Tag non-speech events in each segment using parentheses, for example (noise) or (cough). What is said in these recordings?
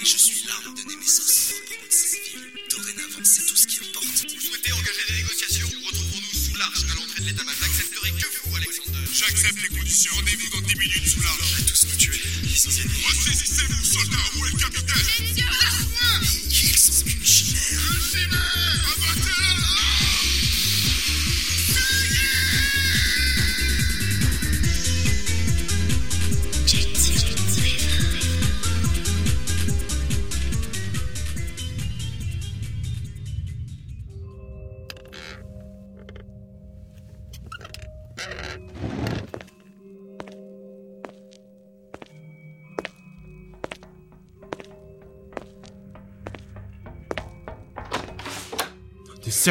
Et je suis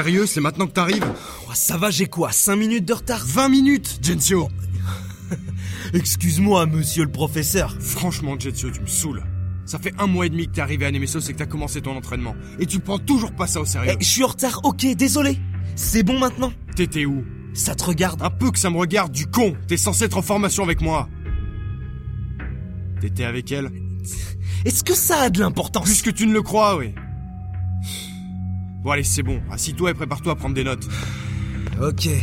sérieux C'est maintenant que t'arrives Oh, ça va, j'ai quoi 5 minutes de retard? 20 minutes, Gensio (laughs) Excuse-moi, monsieur le professeur. Franchement, Gensio, tu me saoules. Ça fait un mois et demi que t'es arrivé à Nemesos et que t'as commencé ton entraînement. Et tu prends toujours pas ça au sérieux. Eh, je suis en retard, ok, désolé. C'est bon maintenant? T'étais où? Ça te regarde? Un peu que ça me regarde, du con T'es censé être en formation avec moi T'étais avec elle? Est-ce que ça a de l'importance? Plus que tu ne le crois, oui. Bon allez, c'est bon. Assis-toi et prépare-toi à prendre des notes. Ok. Et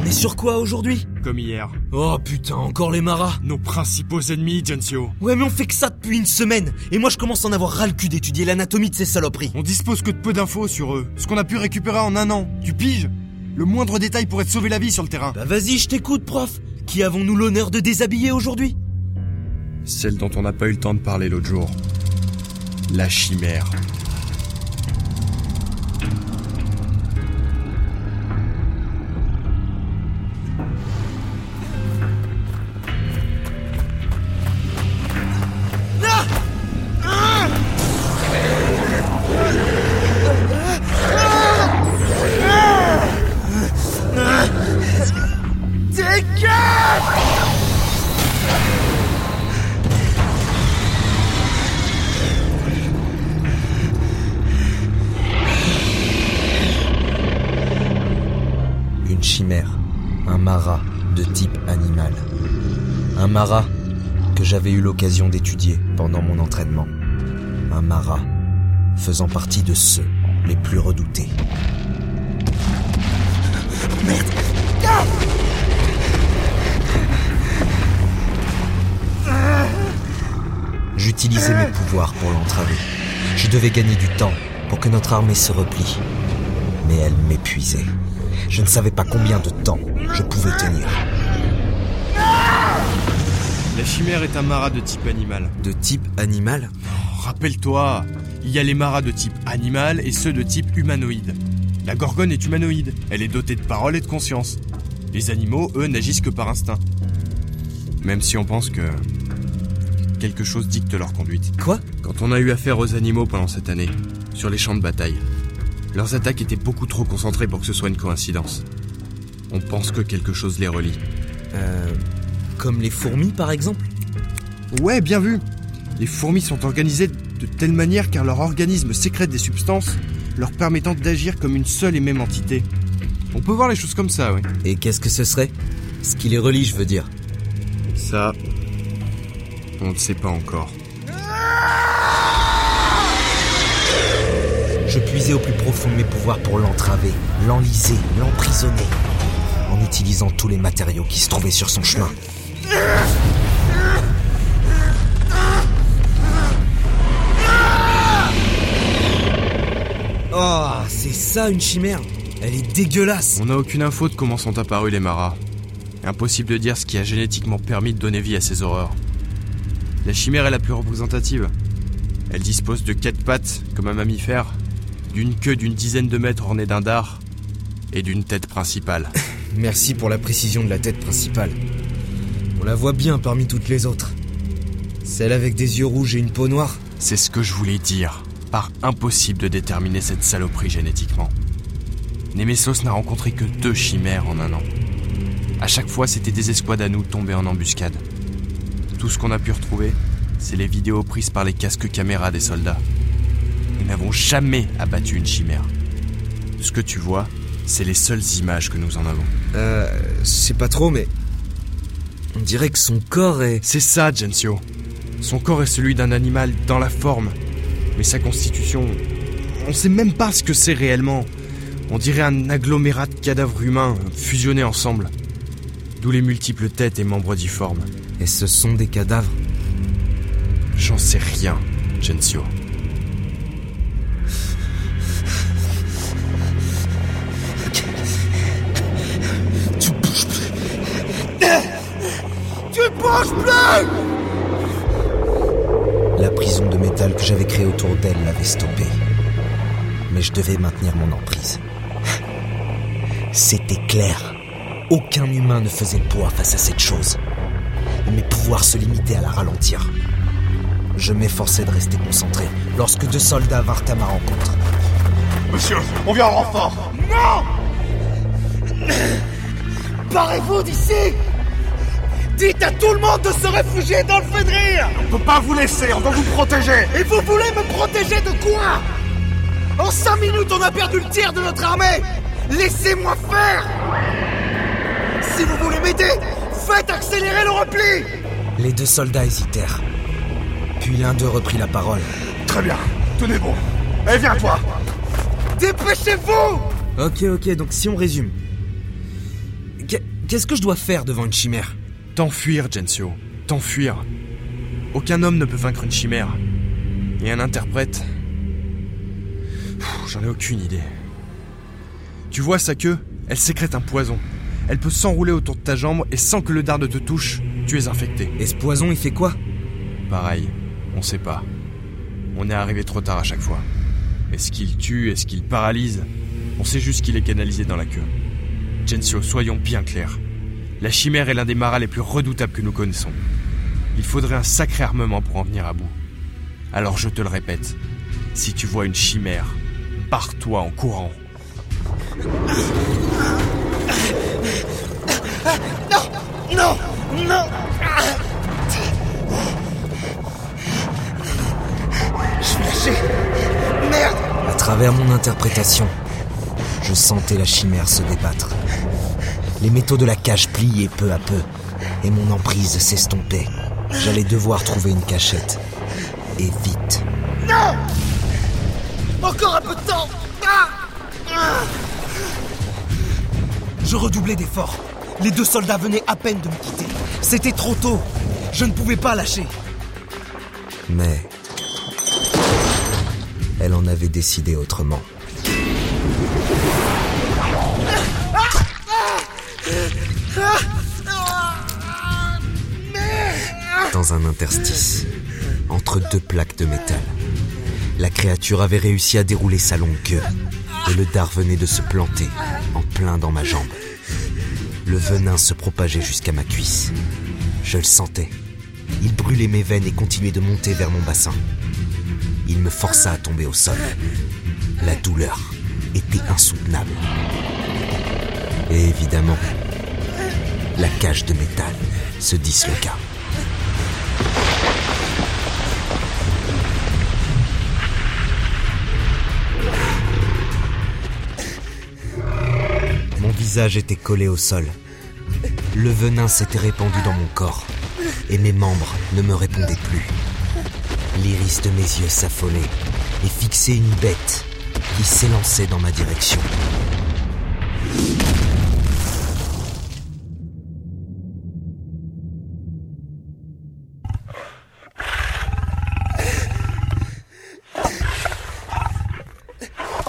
on est sur quoi aujourd'hui? Comme hier. Oh putain, encore les maras. Nos principaux ennemis, Gensio. Ouais, mais on fait que ça depuis une semaine. Et moi, je commence à en avoir ras le cul d'étudier l'anatomie de ces saloperies. On dispose que de peu d'infos sur eux. Ce qu'on a pu récupérer en un an. Tu piges Le moindre détail pourrait te sauver la vie sur le terrain. Bah vas-y, je t'écoute, prof. Qui avons-nous l'honneur de déshabiller aujourd'hui? Celle dont on n'a pas eu le temps de parler l'autre jour. La chimère. J'avais eu l'occasion d'étudier pendant mon entraînement. Un marat faisant partie de ceux les plus redoutés. J'utilisais mes pouvoirs pour l'entraver. Je devais gagner du temps pour que notre armée se replie. Mais elle m'épuisait. Je ne savais pas combien de temps je pouvais tenir. La chimère est un marat de type animal. De type animal Oh, Rappelle-toi, il y a les marats de type animal et ceux de type humanoïde. La gorgone est humanoïde. Elle est dotée de parole et de conscience. Les animaux, eux, n'agissent que par instinct. Même si on pense que quelque chose dicte leur conduite. Quoi? Quand on a eu affaire aux animaux pendant cette année, sur les champs de bataille, leurs attaques étaient beaucoup trop concentrées pour que ce soit une coïncidence. On pense que quelque chose les relie. Euh. Comme les fourmis par exemple Ouais, bien vu. Les fourmis sont organisées de telle manière car leur organisme sécrète des substances leur permettant d'agir comme une seule et même entité. On peut voir les choses comme ça, oui. Et qu'est-ce que ce serait? Ce qui les relie, je veux dire. Ça, on ne sait pas encore. Je puisais au plus profond de mes pouvoirs pour l'entraver, l'enliser, l'emprisonner, en utilisant tous les matériaux qui se trouvaient sur son chemin. Oh, c'est ça une chimère Elle est dégueulasse On n'a aucune info de comment sont apparus les maras. Impossible de dire ce qui a génétiquement permis de donner vie à ces horreurs. La chimère est la plus représentative. Elle dispose de quatre pattes, comme un mammifère, d'une queue d'une dizaine de mètres ornée d'un dard, et d'une tête principale. (laughs) Merci pour la précision de la tête principale. On la voit bien parmi toutes les autres. Celle avec des yeux rouges et une peau noire C'est ce que je voulais dire. Par impossible de déterminer cette saloperie génétiquement. Nemesos n'a rencontré que deux chimères en un an. À chaque fois, c'était des escouades à nous tombées en embuscade. Tout ce qu'on a pu retrouver, c'est les vidéos prises par les casques caméras des soldats. Nous n'avons jamais abattu une chimère. Ce que tu vois, c'est les seules images que nous en avons. Euh, c'est pas trop, mais... On dirait que son corps est... C'est ça, Gensio. Son corps est celui d'un animal dans la forme, mais sa constitution, on sait même pas ce que c'est réellement. On dirait un agglomérat de cadavres humains fusionnés ensemble. D'où les multiples têtes et membres difformes. Et ce sont des cadavres J'en sais rien, Gensio. La prison de métal que j'avais créée autour d'elle l'avait stoppée. Mais je devais maintenir mon emprise. C'était clair. Aucun humain ne faisait le poids face à cette chose. Mes pouvoirs se limitaient à la ralentir. Je m'efforçais de rester concentré lorsque deux soldats vinrent à ma rencontre. Monsieur, on vient en renfort Non Barrez-vous d'ici Dites à tout le monde de se réfugier dans le Fenrir On peut pas vous laisser, on doit vous protéger. Et vous voulez me protéger de quoi? En cinq minutes, on a perdu le tiers de notre armée. Laissez-moi faire. Si vous voulez m'aider, faites accélérer le repli. Les deux soldats hésitèrent. Puis l'un d'eux reprit la parole. Très bien, tenez bon. Eh, viens toi. Dépêchez-vous. Ok, ok, donc si on résume. Qu'est- Qu'est-ce que je dois faire devant une chimère? T'enfuir, Gensio. T'enfuir. Aucun homme ne peut vaincre une chimère. Et un interprète? J'en ai aucune idée. Tu vois sa queue? Elle sécrète un poison. Elle peut s'enrouler autour de ta jambe et sans que le dard ne te touche, tu es infecté. Et ce poison, il fait quoi? Pareil, on sait pas. On est arrivé trop tard à chaque fois. Est-ce qu'il tue? Est-ce qu'il paralyse? On sait juste qu'il est canalisé dans la queue. Gensio, soyons bien clairs. La chimère est l'un des maras les plus redoutables que nous connaissons. Il faudrait un sacré armement pour en venir à bout. Alors je te le répète, si tu vois une chimère, barre-toi en courant. Non Non Je suis lâché Merde À travers mon interprétation, je sentais la chimère se débattre. Les métaux de la cage pliaient peu à peu, et mon emprise s'estompait. J'allais devoir trouver une cachette. Et vite. Non Encore un peu de temps Ah Ah Je redoublais d'efforts. Les deux soldats venaient à peine de me quitter. C'était trop tôt. Je ne pouvais pas lâcher. Mais... Elle en avait décidé autrement. Un interstice, entre deux plaques de métal, la créature avait réussi à dérouler sa longue queue, et le dard venait de se planter en plein dans ma jambe. Le venin se propageait jusqu'à ma cuisse. Je le sentais. Il brûlait mes veines et continuait de monter vers mon bassin. Il me força à tomber au sol. La douleur était insoutenable. Et évidemment, la cage de métal se disloqua. Visage était collé au sol. Le venin s'était répandu dans mon corps et mes membres ne me répondaient plus. L'iris de mes yeux s'affolait et fixait une bête qui s'élançait dans ma direction.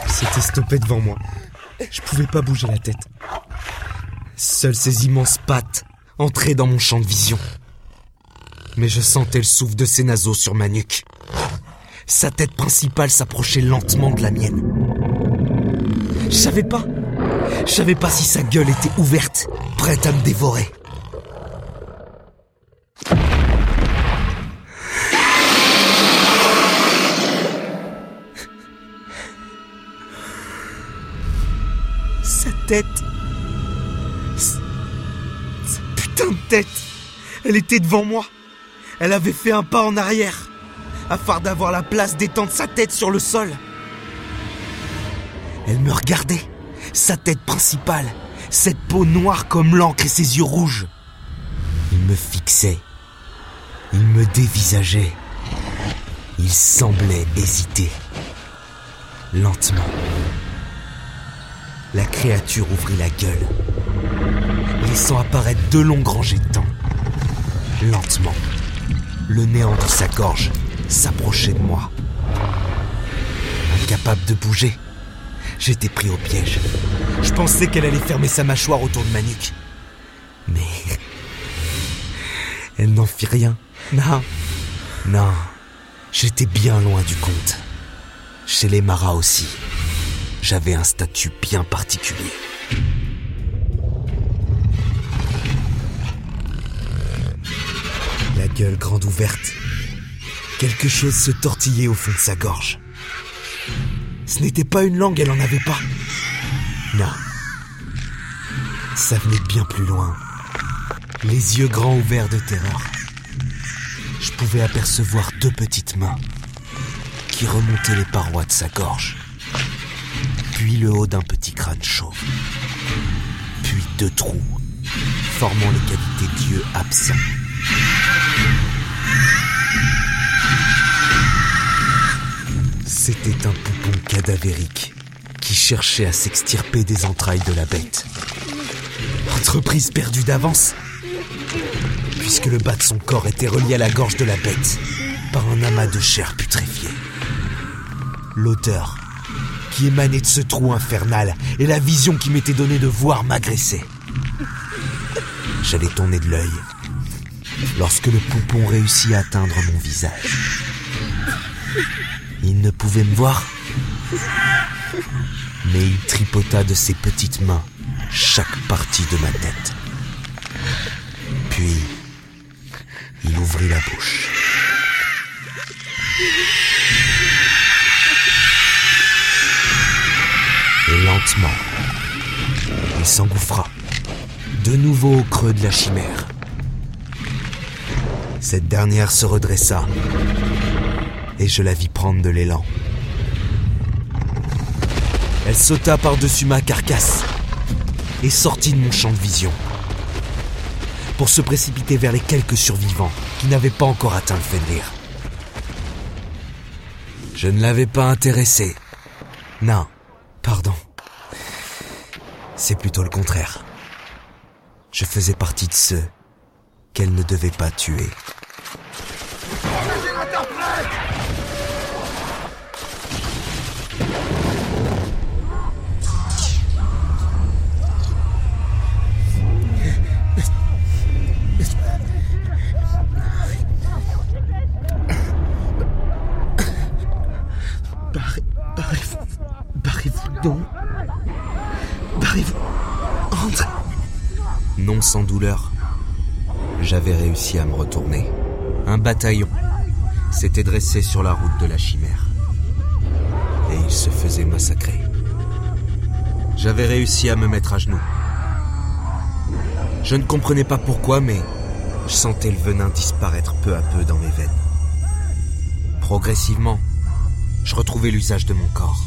C'était stoppé devant moi. Je pouvais pas bouger la tête. Seules ces immenses pattes entraient dans mon champ de vision. Mais je sentais le souffle de ses naseaux sur ma nuque. Sa tête principale s'approchait lentement de la mienne. Je savais pas. Je savais pas si sa gueule était ouverte, prête à me dévorer. Sa tête. Tête. Elle était devant moi. Elle avait fait un pas en arrière, afin d'avoir la place d'étendre sa tête sur le sol. Elle me regardait, sa tête principale, cette peau noire comme l'encre et ses yeux rouges. Il me fixait. Il me dévisageait. Il semblait hésiter. Lentement. La créature ouvrit la gueule, laissant apparaître deux longues rangées de dents. Lentement, le néant de sa gorge s'approchait de moi. Incapable de bouger, j'étais pris au piège. Je pensais qu'elle allait fermer sa mâchoire autour de ma nuque. Mais... Elle n'en fit rien. Non. Non. J'étais bien loin du compte. Chez les maras aussi. J'avais un statut bien particulier. Grande ouverte. Quelque chose se tortillait au fond de sa gorge. Ce n'était pas une langue, elle en avait pas. Non. Ça venait bien plus loin. Les yeux grands ouverts de terreur. Je pouvais apercevoir deux petites mains qui remontaient les parois de sa gorge. Puis le haut d'un petit crâne chauve. Puis deux trous formant les cavités d'yeux absents. C'était un poupon cadavérique qui cherchait à s'extirper des entrailles de la bête. Entreprise perdue d'avance, puisque le bas de son corps était relié à la gorge de la bête par un amas de chair putréfiée. L'odeur qui émanait de ce trou infernal et la vision qui m'était donnée de voir m'agresser. J'allais tourner de l'œil lorsque le poupon réussit à atteindre mon visage. Il ne pouvait me voir, mais il tripota de ses petites mains chaque partie de ma tête. Puis, il ouvrit la bouche. Et lentement, il s'engouffra de nouveau au creux de la chimère. Cette dernière se redressa et je la vis prendre de l'élan. Elle sauta par-dessus ma carcasse et sortit de mon champ de vision pour se précipiter vers les quelques survivants qui n'avaient pas encore atteint le Fenrir. Je ne l'avais pas intéressé. Non, pardon. C'est plutôt le contraire. Je faisais partie de ceux qu'elle ne devait pas tuer. Barrez-vous donc. Barrez-vous. Entrez. Non sans douleur, j'avais réussi à me retourner. Un bataillon s'était dressé sur la route de la chimère. Et il se faisait massacrer. J'avais réussi à me mettre à genoux. Je ne comprenais pas pourquoi, mais je sentais le venin disparaître peu à peu dans mes veines. Progressivement, je retrouvais l'usage de mon corps,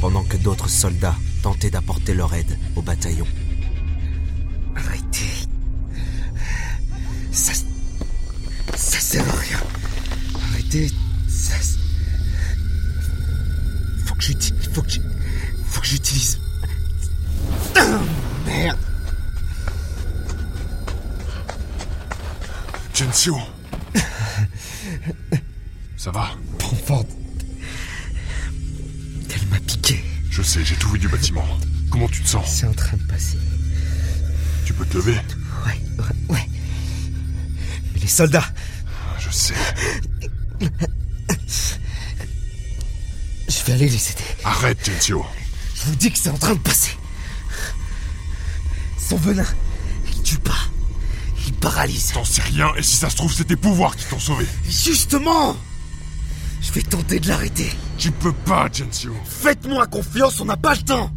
pendant que d'autres soldats tentaient d'apporter leur aide au bataillon. Arrêtez. Ça. Faut que j'utilise. Faut que j'- Faut que j'utilise. Ah, Merde. Gensio Ça va? Profond. Elle m'a piqué. Je sais, j'ai tout vu du bâtiment. Comment tu te sens? C'est en train de passer. Tu peux te lever? Ouais, ouais, ouais. Mais les soldats. Je sais. Je vais aller les aider. Arrête, Gensio. Je vous dis que c'est en train de passer. Son venin, il tue pas. Il paralyse. T'en sais rien, et si ça se trouve, c'est tes pouvoirs qui t'ont sauvé. Justement Je vais tenter de l'arrêter. Tu peux pas, Gensio. Faites-moi confiance, on n'a pas le temps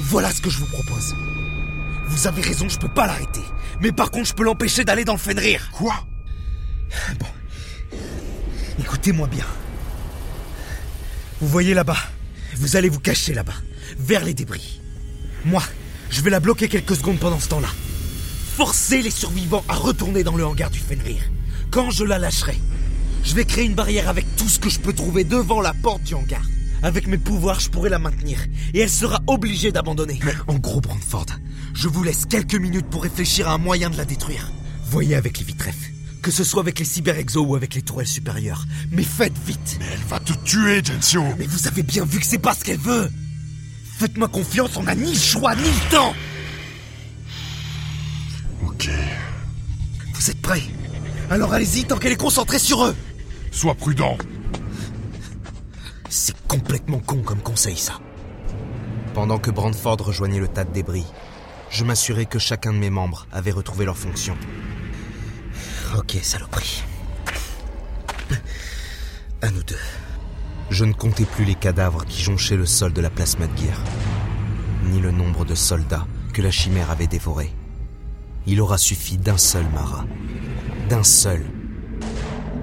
Voilà ce que je vous propose. Vous avez raison, je peux pas l'arrêter. Mais par contre, je peux l'empêcher d'aller dans le Fenrir. Quoi? Écoutez-moi bien. Vous voyez là-bas Vous allez vous cacher là-bas, vers les débris. Moi, je vais la bloquer quelques secondes pendant ce temps-là. Forcer les survivants à retourner dans le hangar du Fenrir. Quand je la lâcherai, je vais créer une barrière avec tout ce que je peux trouver devant la porte du hangar. Avec mes pouvoirs, je pourrai la maintenir. Et elle sera obligée d'abandonner. En gros, Brandford, je vous laisse quelques minutes pour réfléchir à un moyen de la détruire. Voyez avec les vitrefs. Que ce soit avec les cyber-exos ou avec les tourelles supérieures. Mais faites vite Mais elle va te tuer, Gensio Mais vous avez bien vu que c'est pas ce qu'elle veut Faites-moi confiance, on n'a ni le choix ni le temps Ok. Vous êtes prêts? Alors allez-y tant qu'elle est concentrée sur eux Sois prudent. C'est complètement con comme conseil ça. Pendant que Brandford rejoignait le tas de débris, je m'assurais que chacun de mes membres avait retrouvé leur fonction. Ok, saloperie. À nous deux. Je ne comptais plus les cadavres qui jonchaient le sol de la place Madgear, ni le nombre de soldats que la chimère avait dévorés. Il aura suffi d'un seul Mara, d'un seul,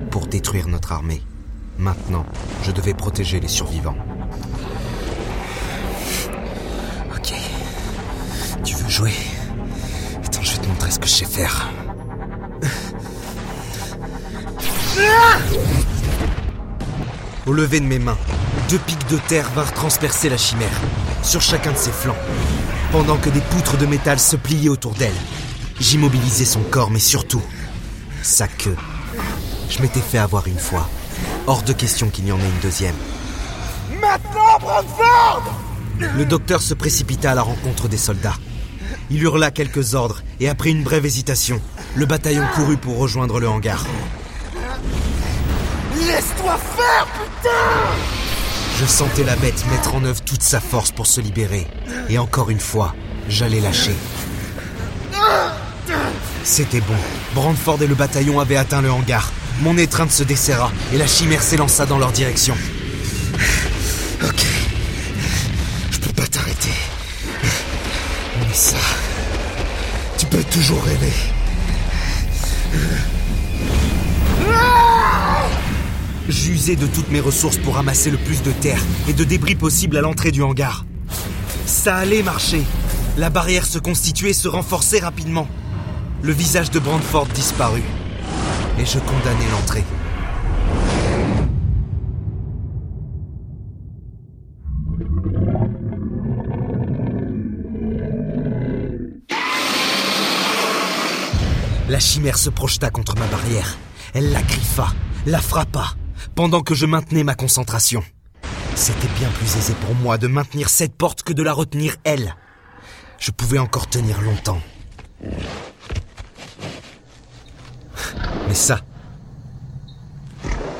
pour détruire notre armée. Maintenant, je devais protéger les survivants. Ok. Tu veux jouer? Attends, je vais te montrer ce que je sais faire. Au lever de mes mains, deux pics de terre vinrent transpercer la chimère, sur chacun de ses flancs, pendant que des poutres de métal se pliaient autour d'elle. J'immobilisais son corps, mais surtout, sa queue. Je m'étais fait avoir une fois. Hors de question qu'il y en ait une deuxième. Maintenant, Brandford Le docteur se précipita à la rencontre des soldats. Il hurla quelques ordres, et après une brève hésitation, le bataillon courut pour rejoindre le hangar. Laisse-toi faire, putain Je sentais la bête mettre en œuvre toute sa force pour se libérer. Et encore une fois, j'allais lâcher. C'était bon. Brandford et le bataillon avaient atteint le hangar. Mon étreinte se desserra et la chimère s'élança dans leur direction. Ok. Je peux pas t'arrêter. Mais ça. Tu peux toujours rêver. J'usais de toutes mes ressources pour ramasser le plus de terre et de débris possible à l'entrée du hangar. Ça allait marcher. La barrière se constituait et se renforçait rapidement. Le visage de Brandford disparut. Et je condamnais l'entrée. La chimère se projeta contre ma barrière. Elle la griffa, la frappa, pendant que je maintenais ma concentration. C'était bien plus aisé pour moi de maintenir cette porte que de la retenir elle. Je pouvais encore tenir longtemps. Mais ça,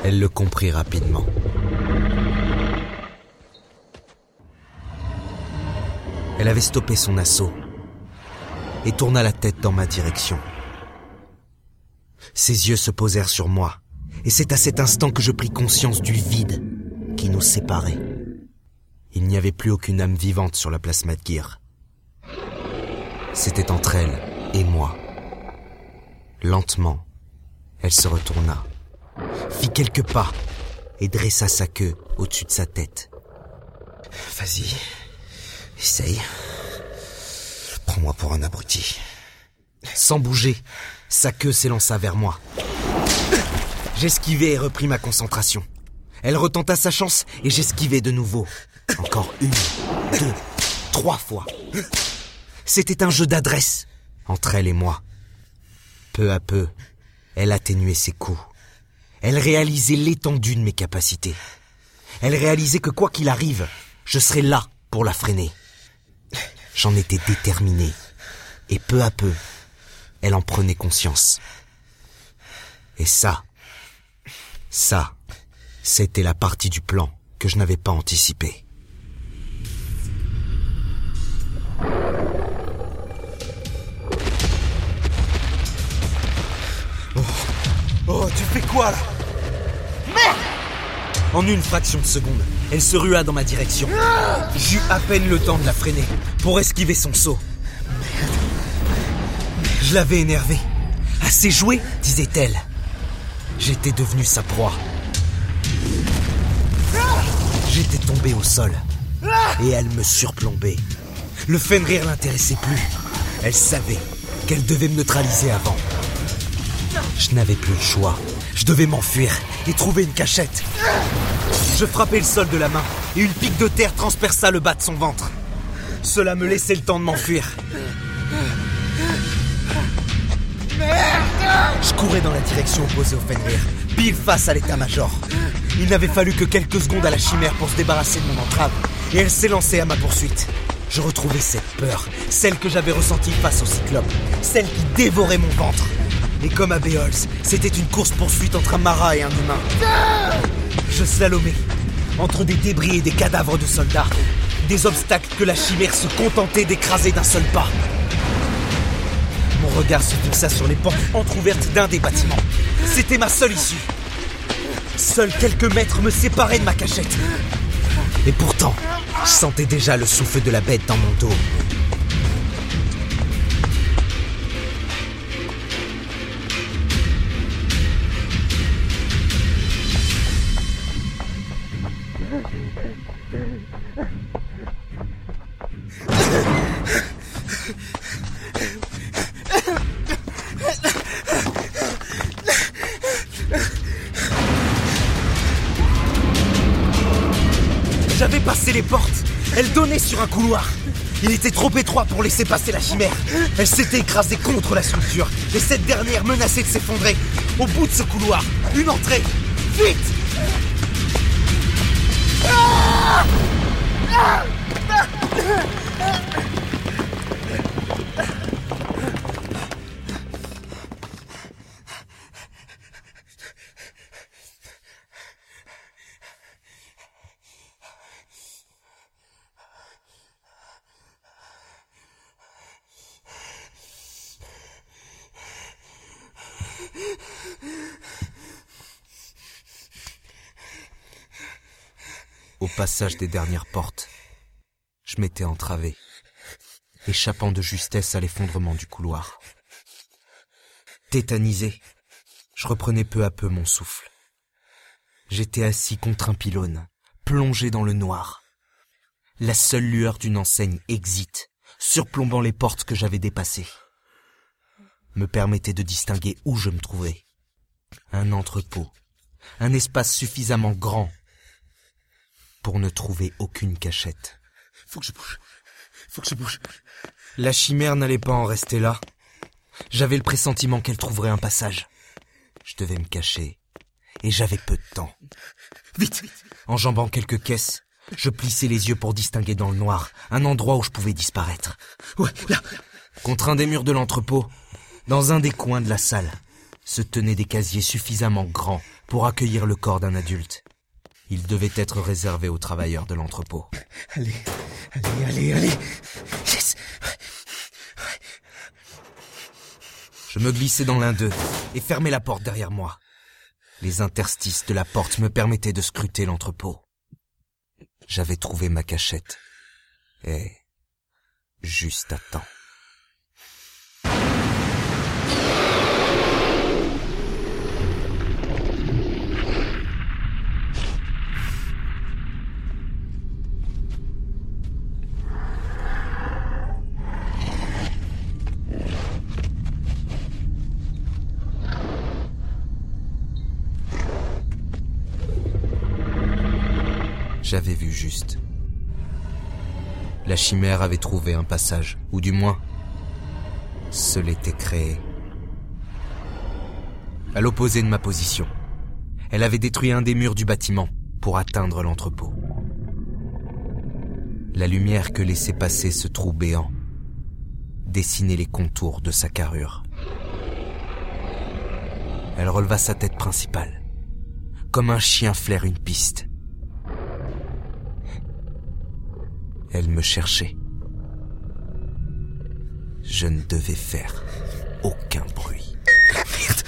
elle le comprit rapidement. Elle avait stoppé son assaut et tourna la tête dans ma direction. Ses yeux se posèrent sur moi, et c'est à cet instant que je pris conscience du vide qui nous séparait. Il n'y avait plus aucune âme vivante sur la place Madgear. C'était entre elle et moi. Lentement, elle se retourna, fit quelques pas et dressa sa queue au-dessus de sa tête. Vas-y. Essaye. Prends-moi pour un abruti. Sans bouger, sa queue s'élança vers moi. J'esquivai et repris ma concentration. Elle retenta sa chance et j'esquivai de nouveau. Encore une, deux, trois fois. C'était un jeu d'adresse entre elle et moi. Peu à peu, elle atténuait ses coups. Elle réalisait l'étendue de mes capacités. Elle réalisait que quoi qu'il arrive, je serais là pour la freiner. J'en étais déterminé. Et peu à peu, elle en prenait conscience. Et ça, ça, c'était la partie du plan que je n'avais pas anticipée. Oh, tu fais quoi là? En une fraction de seconde, elle se rua dans ma direction. J'eus à peine le temps de la freiner pour esquiver son saut. Je l'avais énervée. Assez joué, disait-elle. J'étais devenu sa proie. J'étais tombé au sol. Et elle me surplombait. Le Fenrir l'intéressait plus. Elle savait qu'elle devait me neutraliser avant. Je n'avais plus le choix. Je devais m'enfuir et trouver une cachette. Je frappai le sol de la main et une pique de terre transperça le bas de son ventre. Cela me laissait le temps de m'enfuir. Je courais dans la direction opposée au Fenrir, pile face à l'état-major. Il n'avait fallu que quelques secondes à la chimère pour se débarrasser de mon entrave, et elle s'est lancée à ma poursuite. Je retrouvais cette peur, celle que j'avais ressentie face au cyclope, celle qui dévorait mon ventre. Et comme à Beholz, c'était une course-poursuite entre un marat et un humain. Je slalomais, entre des débris et des cadavres de soldats, des obstacles que la chimère se contentait d'écraser d'un seul pas. Mon regard se fixa sur les portes entrouvertes d'un des bâtiments. C'était ma seule issue. Seuls quelques mètres me séparaient de ma cachette. Et pourtant, je sentais déjà le souffle de la bête dans mon dos. Passé les portes. Elles donnaient sur un couloir. Il était trop étroit pour laisser passer la chimère. Elle s'était écrasée contre la structure. Et cette dernière menaçait de s'effondrer. Au bout de ce couloir, une entrée. Vite passage des dernières portes, je m'étais entravé, échappant de justesse à l'effondrement du couloir. Tétanisé, je reprenais peu à peu mon souffle. J'étais assis contre un pylône, plongé dans le noir. La seule lueur d'une enseigne exit, surplombant les portes que j'avais dépassées, me permettait de distinguer où je me trouvais. Un entrepôt, un espace suffisamment grand pour ne trouver aucune cachette. Faut que je bouge. Faut que je bouge. La chimère n'allait pas en rester là. J'avais le pressentiment qu'elle trouverait un passage. Je devais me cacher, et j'avais peu de temps. Vite Enjambant quelques caisses, je plissais les yeux pour distinguer dans le noir un endroit où je pouvais disparaître. Ouais, là Contre un des murs de l'entrepôt, dans un des coins de la salle, se tenaient des casiers suffisamment grands pour accueillir le corps d'un adulte. Il devait être réservé aux travailleurs de l'entrepôt. Allez, allez, allez, allez Yes Je me glissai dans l'un d'eux et fermai la porte derrière moi. Les interstices de la porte me permettaient de scruter l'entrepôt. J'avais trouvé ma cachette. Et juste à temps. J'avais vu La chimère avait trouvé un passage, ou du moins, se l'était créé. À l'opposé de ma position, elle avait détruit un des murs du bâtiment pour atteindre l'entrepôt. La lumière que laissait passer ce trou béant dessinait les contours de sa carrure. Elle releva sa tête principale, comme un chien flaire une piste. Elle me cherchait. Je ne devais faire aucun bruit. Merde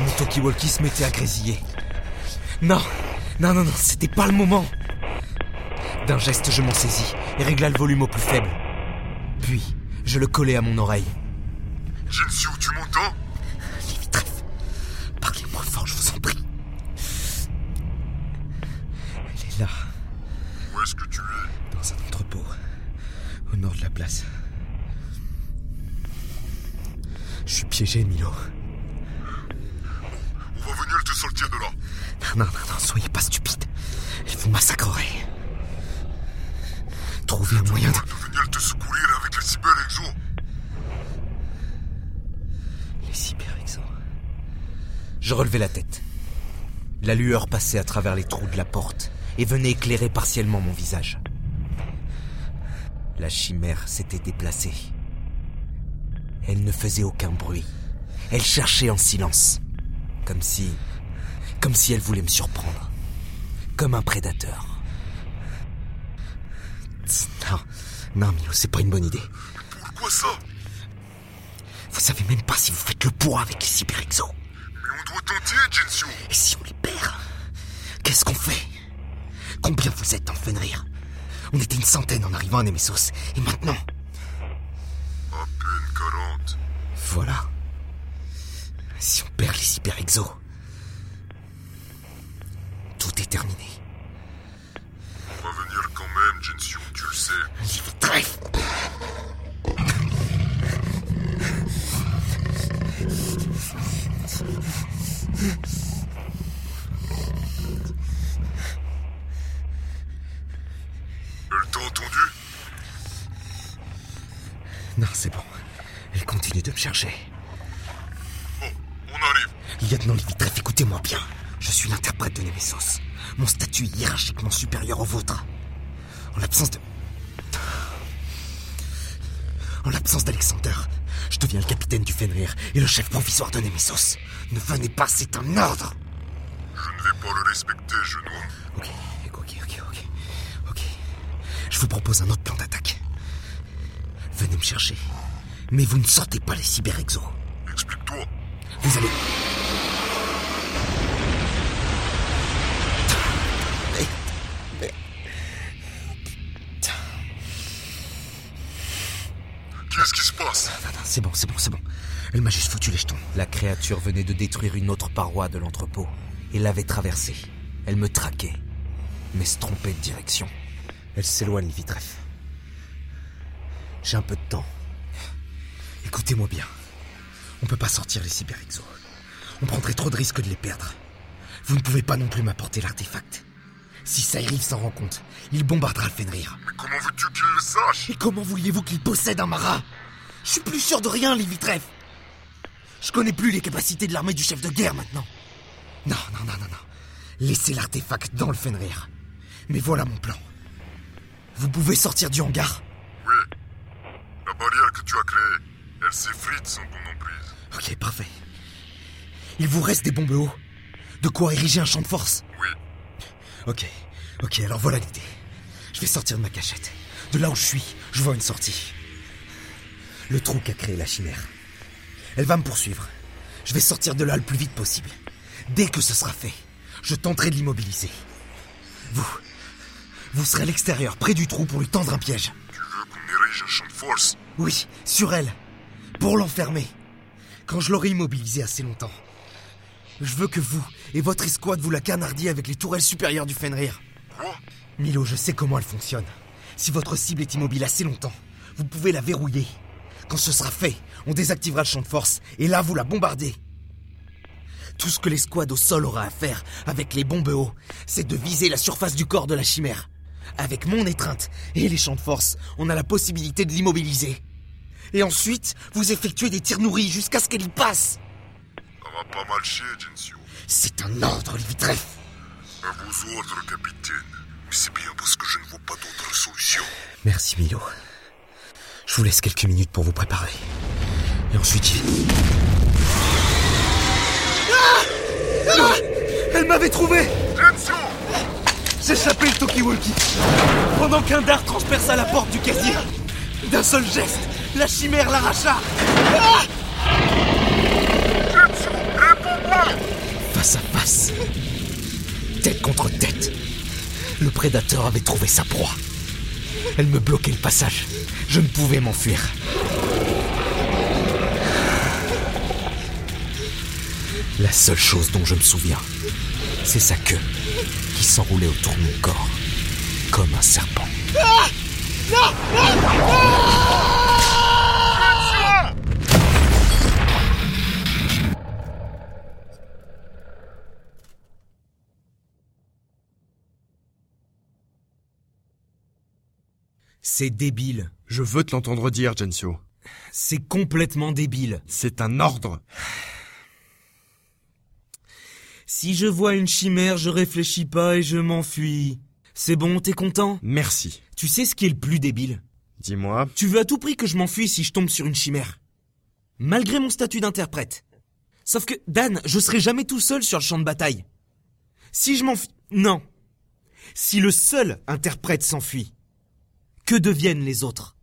Mon talkie-walkie se mettait à grésiller. Non Non, non, non, c'était pas le moment D'un geste, je m'en saisis et régla le volume au plus faible. Puis, je le collai à mon oreille. Gensio, tu m'entends Livitref, parlez moins fort, je vous en prie. Elle est là, Où est-ce que tu es dans un entrepôt, au nord de la place. Je suis piégé, Milo. Non, non, non, non, soyez pas stupide. Elle vous massacrerait. Trouvez un moyen de... De venir te secourir avec les cyber-exos. Les cyber-exos. Je relevai la tête. La lueur passait à travers les trous de la porte et venait éclairer partiellement mon visage. La chimère s'était déplacée. Elle ne faisait aucun bruit. Elle cherchait en silence. Comme si... Comme si elle voulait me surprendre. Comme un prédateur. Non, non, Milo, c'est pas une bonne idée. Pourquoi ça? Vous savez même pas si vous faites le poids avec les cyber-exos. On doit tenter, Gensio. Et si on les perd Qu'est-ce qu'on fait? Combien vous êtes dans Fenrir On était une centaine en arrivant à Nemesos. Et maintenant? À peine 40. Voilà. Si on perd les cyber-exos, tout est terminé. On va venir quand même, Gensio, tu le sais. Livre trêve Elle t'a entendu Non, c'est bon. Elle continue de me chercher. Bon, on arrive. Lieutenant Livitreff, écoutez-moi bien. Je suis Mon statut est hiérarchiquement supérieur au vôtre. En l'absence de... En l'absence d'Alexander, je deviens le capitaine du Fenrir et le chef provisoire de Nemesos. Ne venez pas, c'est un ordre Je ne vais pas le respecter, genou. Ok, ok, ok, ok. Ok. Je vous propose un autre plan d'attaque. Venez me chercher. Mais vous ne sortez pas les cyber-exos. Explique-toi. Vous allez... Qu'est-ce qui se passe non, c'est bon, c'est bon, c'est bon. Elle m'a juste foutu les jetons. La créature venait de détruire une autre paroi de l'entrepôt et l'avait traversée. Elle me traquait, mais se trompait de direction. Elle s'éloigne, Vitref. J'ai un peu de temps. Écoutez-moi bien. On peut pas sortir les cyber-exos. On prendrait trop de risques de les perdre. Vous ne pouvez pas non plus m'apporter l'artefact. Si Cyril s'en rend compte, il bombardera le Fenrir. Mais comment veux-tu qu'il le sache Et comment vouliez-vous qu'il possède un marat Je suis plus sûr de rien, Livitreff. Je connais plus les capacités de l'armée du chef de guerre maintenant. Non, non, non, non, non. Laissez l'artefact dans le Fenrir. Mais voilà mon plan. Vous pouvez sortir du hangar Oui. La barrière que tu as créée, elle s'effrite sans ton emprise. Ok, parfait. Il vous reste des bombes hauts. De quoi ériger un champ de force Oui. Ok, ok, alors voilà l'idée. Je vais sortir de ma cachette. De là où je suis, je vois une sortie. Le trou qu'a créé la chimère. Elle va me poursuivre. Je vais sortir de là le plus vite possible. Dès que ce sera fait, je tenterai de l'immobiliser. Vous, vous serez à l'extérieur, près du trou, pour lui tendre un piège. Tu veux qu'on érige un champ de force Oui, sur elle. Pour l'enfermer. Quand je l'aurai immobilisé assez longtemps. Je veux que vous et votre escouade vous la canardiez avec les tourelles supérieures du Fenrir. Milo, je sais comment elle fonctionne. Si votre cible est immobile assez longtemps, vous pouvez la verrouiller. Quand ce sera fait, on désactivera le champ de force et là vous la bombardez. Tout ce que l'escouade au sol aura à faire avec les bombes hauts, c'est de viser la surface du corps de la chimère. Avec mon étreinte et les champs de force, on a la possibilité de l'immobiliser. Et ensuite, vous effectuez des tirs nourris jusqu'à ce qu'elle y passe. Pas mal chier, Gensio. C'est un ordre, Livitreff. À vos ordres, capitaine. Mais c'est bien parce que je ne vois pas d'autre solution. Merci, Milo. Je vous laisse quelques minutes pour vous préparer. Et ensuite, vais. Ah Elle m'avait trouvé Gensio J'échappais le Tokiwoki Pendant qu'un dard transperça la porte du casier D'un seul geste, la chimère l'arracha réponds-moi Face à face, tête contre tête, le prédateur avait trouvé sa proie. Elle me bloquait le passage. Je ne pouvais m'enfuir. La seule chose dont je me souviens, c'est sa queue qui s'enroulait autour de mon corps, comme un serpent. C'est débile. Je veux te l'entendre dire, Gensio. C'est complètement débile. C'est un ordre. Si je vois une chimère, je réfléchis pas et je m'enfuis. C'est bon, t'es content? Merci. Tu sais ce qui est le plus débile? Dis-moi. Tu veux à tout prix que je m'enfuis si je tombe sur une chimère. Malgré mon statut d'interprète. Sauf que, Dan, je serai jamais tout seul sur le champ de bataille. Si je m'enfuis... Non. Si le seul interprète s'enfuit, que deviennent les autres?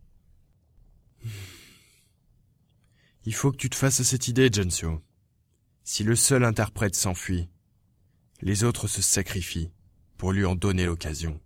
Il faut que tu te fasses à cette idée, Gensio. Si le seul interprète s'enfuit, les autres se sacrifient pour lui en donner l'occasion.